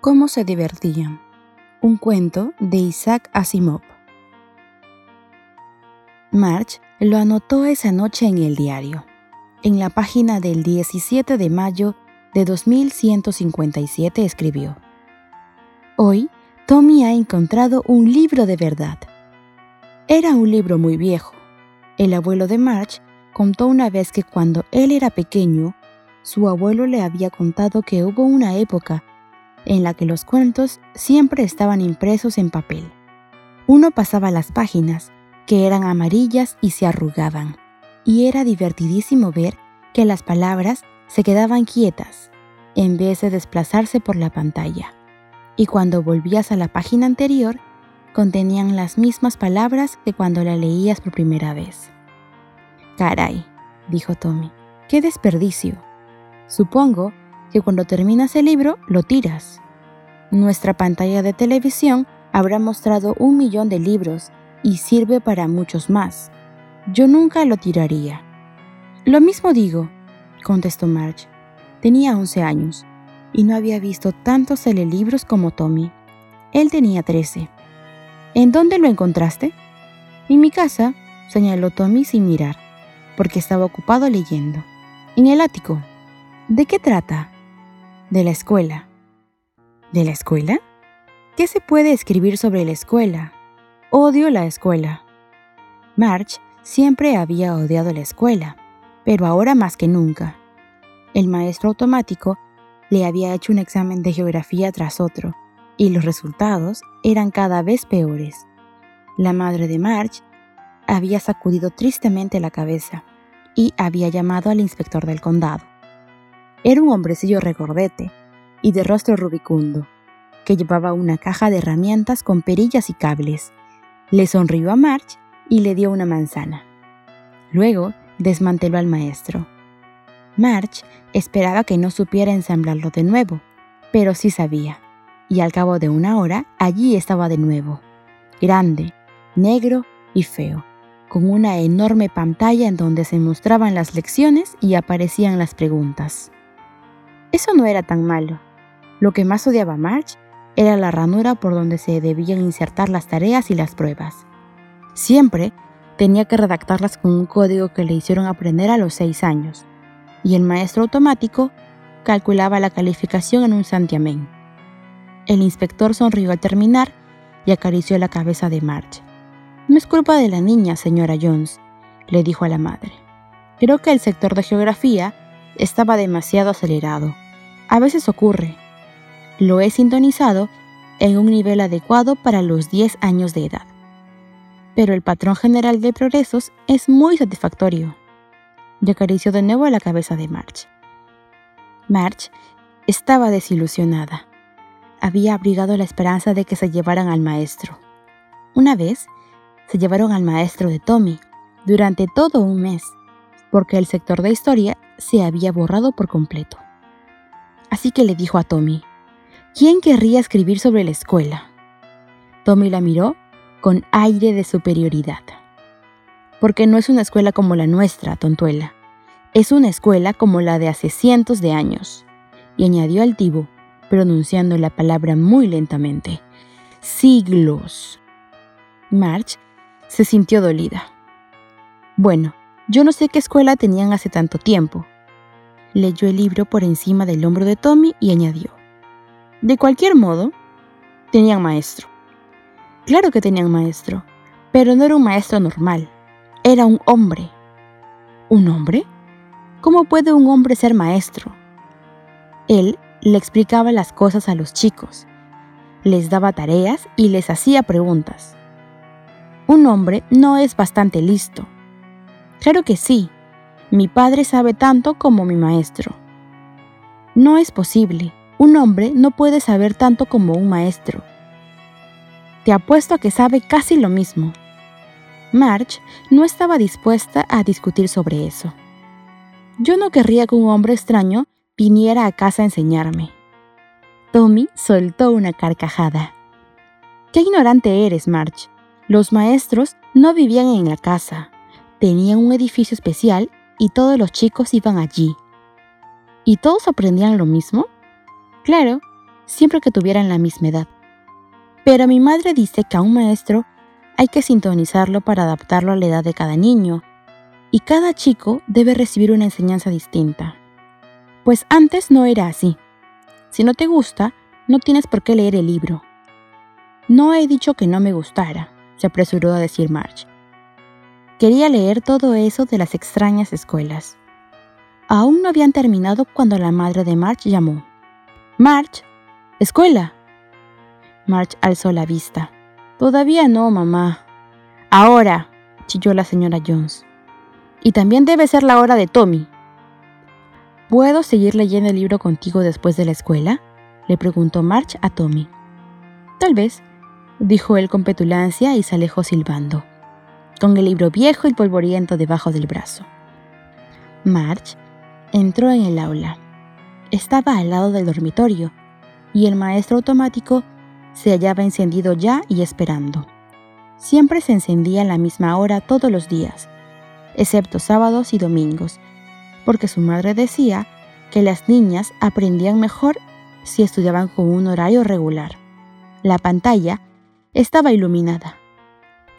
¿Cómo se divertían? Un cuento de Isaac Asimov. March lo anotó esa noche en el diario, en la página del 17 de mayo de 2157 escribió, Hoy, Tommy ha encontrado un libro de verdad. Era un libro muy viejo. El abuelo de March contó una vez que cuando él era pequeño, su abuelo le había contado que hubo una época en la que los cuentos siempre estaban impresos en papel. Uno pasaba las páginas, que eran amarillas y se arrugaban, y era divertidísimo ver que las palabras se quedaban quietas, en vez de desplazarse por la pantalla. Y cuando volvías a la página anterior, contenían las mismas palabras que cuando la leías por primera vez. Caray, dijo Tommy, qué desperdicio. Supongo que cuando terminas el libro lo tiras. Nuestra pantalla de televisión habrá mostrado un millón de libros y sirve para muchos más. Yo nunca lo tiraría. Lo mismo digo, contestó Marge. Tenía 11 años y no había visto tantos libros como Tommy. Él tenía 13. ¿En dónde lo encontraste? En mi casa, señaló Tommy sin mirar, porque estaba ocupado leyendo. En el ático. ¿De qué trata? De la escuela. ¿De la escuela? ¿Qué se puede escribir sobre la escuela? Odio la escuela. March siempre había odiado la escuela, pero ahora más que nunca. El maestro automático le había hecho un examen de geografía tras otro, y los resultados eran cada vez peores. La madre de March había sacudido tristemente la cabeza y había llamado al inspector del condado. Era un hombrecillo regordete y de rostro rubicundo, que llevaba una caja de herramientas con perillas y cables. Le sonrió a March y le dio una manzana. Luego desmanteló al maestro. March esperaba que no supiera ensamblarlo de nuevo, pero sí sabía, y al cabo de una hora allí estaba de nuevo, grande, negro y feo, con una enorme pantalla en donde se mostraban las lecciones y aparecían las preguntas. Eso no era tan malo. Lo que más odiaba March era la ranura por donde se debían insertar las tareas y las pruebas. Siempre tenía que redactarlas con un código que le hicieron aprender a los seis años, y el maestro automático calculaba la calificación en un santiamén. El inspector sonrió al terminar y acarició la cabeza de March. No es culpa de la niña, señora Jones, le dijo a la madre. Creo que el sector de geografía estaba demasiado acelerado. A veces ocurre. Lo he sintonizado en un nivel adecuado para los 10 años de edad. Pero el patrón general de progresos es muy satisfactorio. Y acarició de nuevo la cabeza de March. March estaba desilusionada. Había abrigado la esperanza de que se llevaran al maestro. Una vez, se llevaron al maestro de Tommy durante todo un mes, porque el sector de historia se había borrado por completo. Así que le dijo a Tommy, ¿quién querría escribir sobre la escuela? Tommy la miró con aire de superioridad. Porque no es una escuela como la nuestra, tontuela. Es una escuela como la de hace cientos de años. Y añadió altivo, pronunciando la palabra muy lentamente. Siglos. March se sintió dolida. Bueno, yo no sé qué escuela tenían hace tanto tiempo. Leyó el libro por encima del hombro de Tommy y añadió. De cualquier modo, tenían maestro. Claro que tenían maestro, pero no era un maestro normal, era un hombre. ¿Un hombre? ¿Cómo puede un hombre ser maestro? Él le explicaba las cosas a los chicos, les daba tareas y les hacía preguntas. Un hombre no es bastante listo, Claro que sí. Mi padre sabe tanto como mi maestro. No es posible. Un hombre no puede saber tanto como un maestro. Te apuesto a que sabe casi lo mismo. March no estaba dispuesta a discutir sobre eso. Yo no querría que un hombre extraño viniera a casa a enseñarme. Tommy soltó una carcajada. Qué ignorante eres, March. Los maestros no vivían en la casa, tenían un edificio especial y todos los chicos iban allí. ¿Y todos aprendían lo mismo? Claro, siempre que tuvieran la misma edad. Pero mi madre dice que a un maestro hay que sintonizarlo para adaptarlo a la edad de cada niño, y cada chico debe recibir una enseñanza distinta. Pues antes no era así. Si no te gusta, no tienes por qué leer el libro. No he dicho que no me gustara, se apresuró a decir March. Quería leer todo eso de las extrañas escuelas. Aún no habían terminado cuando la madre de March llamó. March, escuela. March alzó la vista. Todavía no, mamá. Ahora, chilló la señora Jones. Y también debe ser la hora de Tommy. ¿Puedo seguir leyendo el libro contigo después de la escuela? le preguntó March a Tommy. Tal vez, dijo él con petulancia y se alejó silbando, con el libro viejo y polvoriento debajo del brazo. March Entró en el aula. Estaba al lado del dormitorio y el maestro automático se hallaba encendido ya y esperando. Siempre se encendía a la misma hora todos los días, excepto sábados y domingos, porque su madre decía que las niñas aprendían mejor si estudiaban con un horario regular. La pantalla estaba iluminada.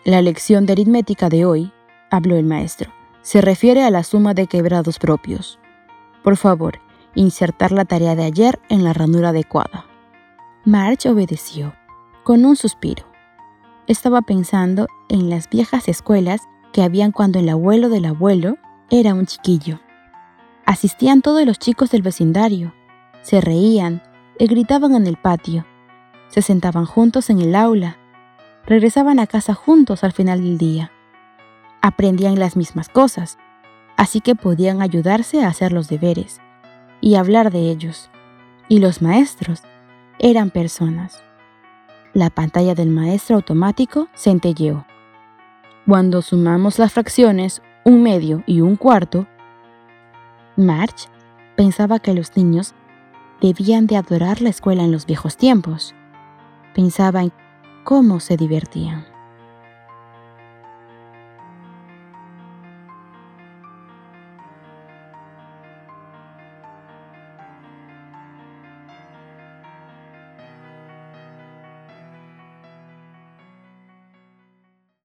La lección de aritmética de hoy, habló el maestro, se refiere a la suma de quebrados propios. Por favor, insertar la tarea de ayer en la ranura adecuada. March obedeció, con un suspiro. Estaba pensando en las viejas escuelas que habían cuando el abuelo del abuelo era un chiquillo. Asistían todos los chicos del vecindario, se reían y gritaban en el patio, se sentaban juntos en el aula, regresaban a casa juntos al final del día. Aprendían las mismas cosas, así que podían ayudarse a hacer los deberes y hablar de ellos. Y los maestros eran personas. La pantalla del maestro automático centelleó. Cuando sumamos las fracciones un medio y un cuarto, March pensaba que los niños debían de adorar la escuela en los viejos tiempos. Pensaba en cómo se divertían.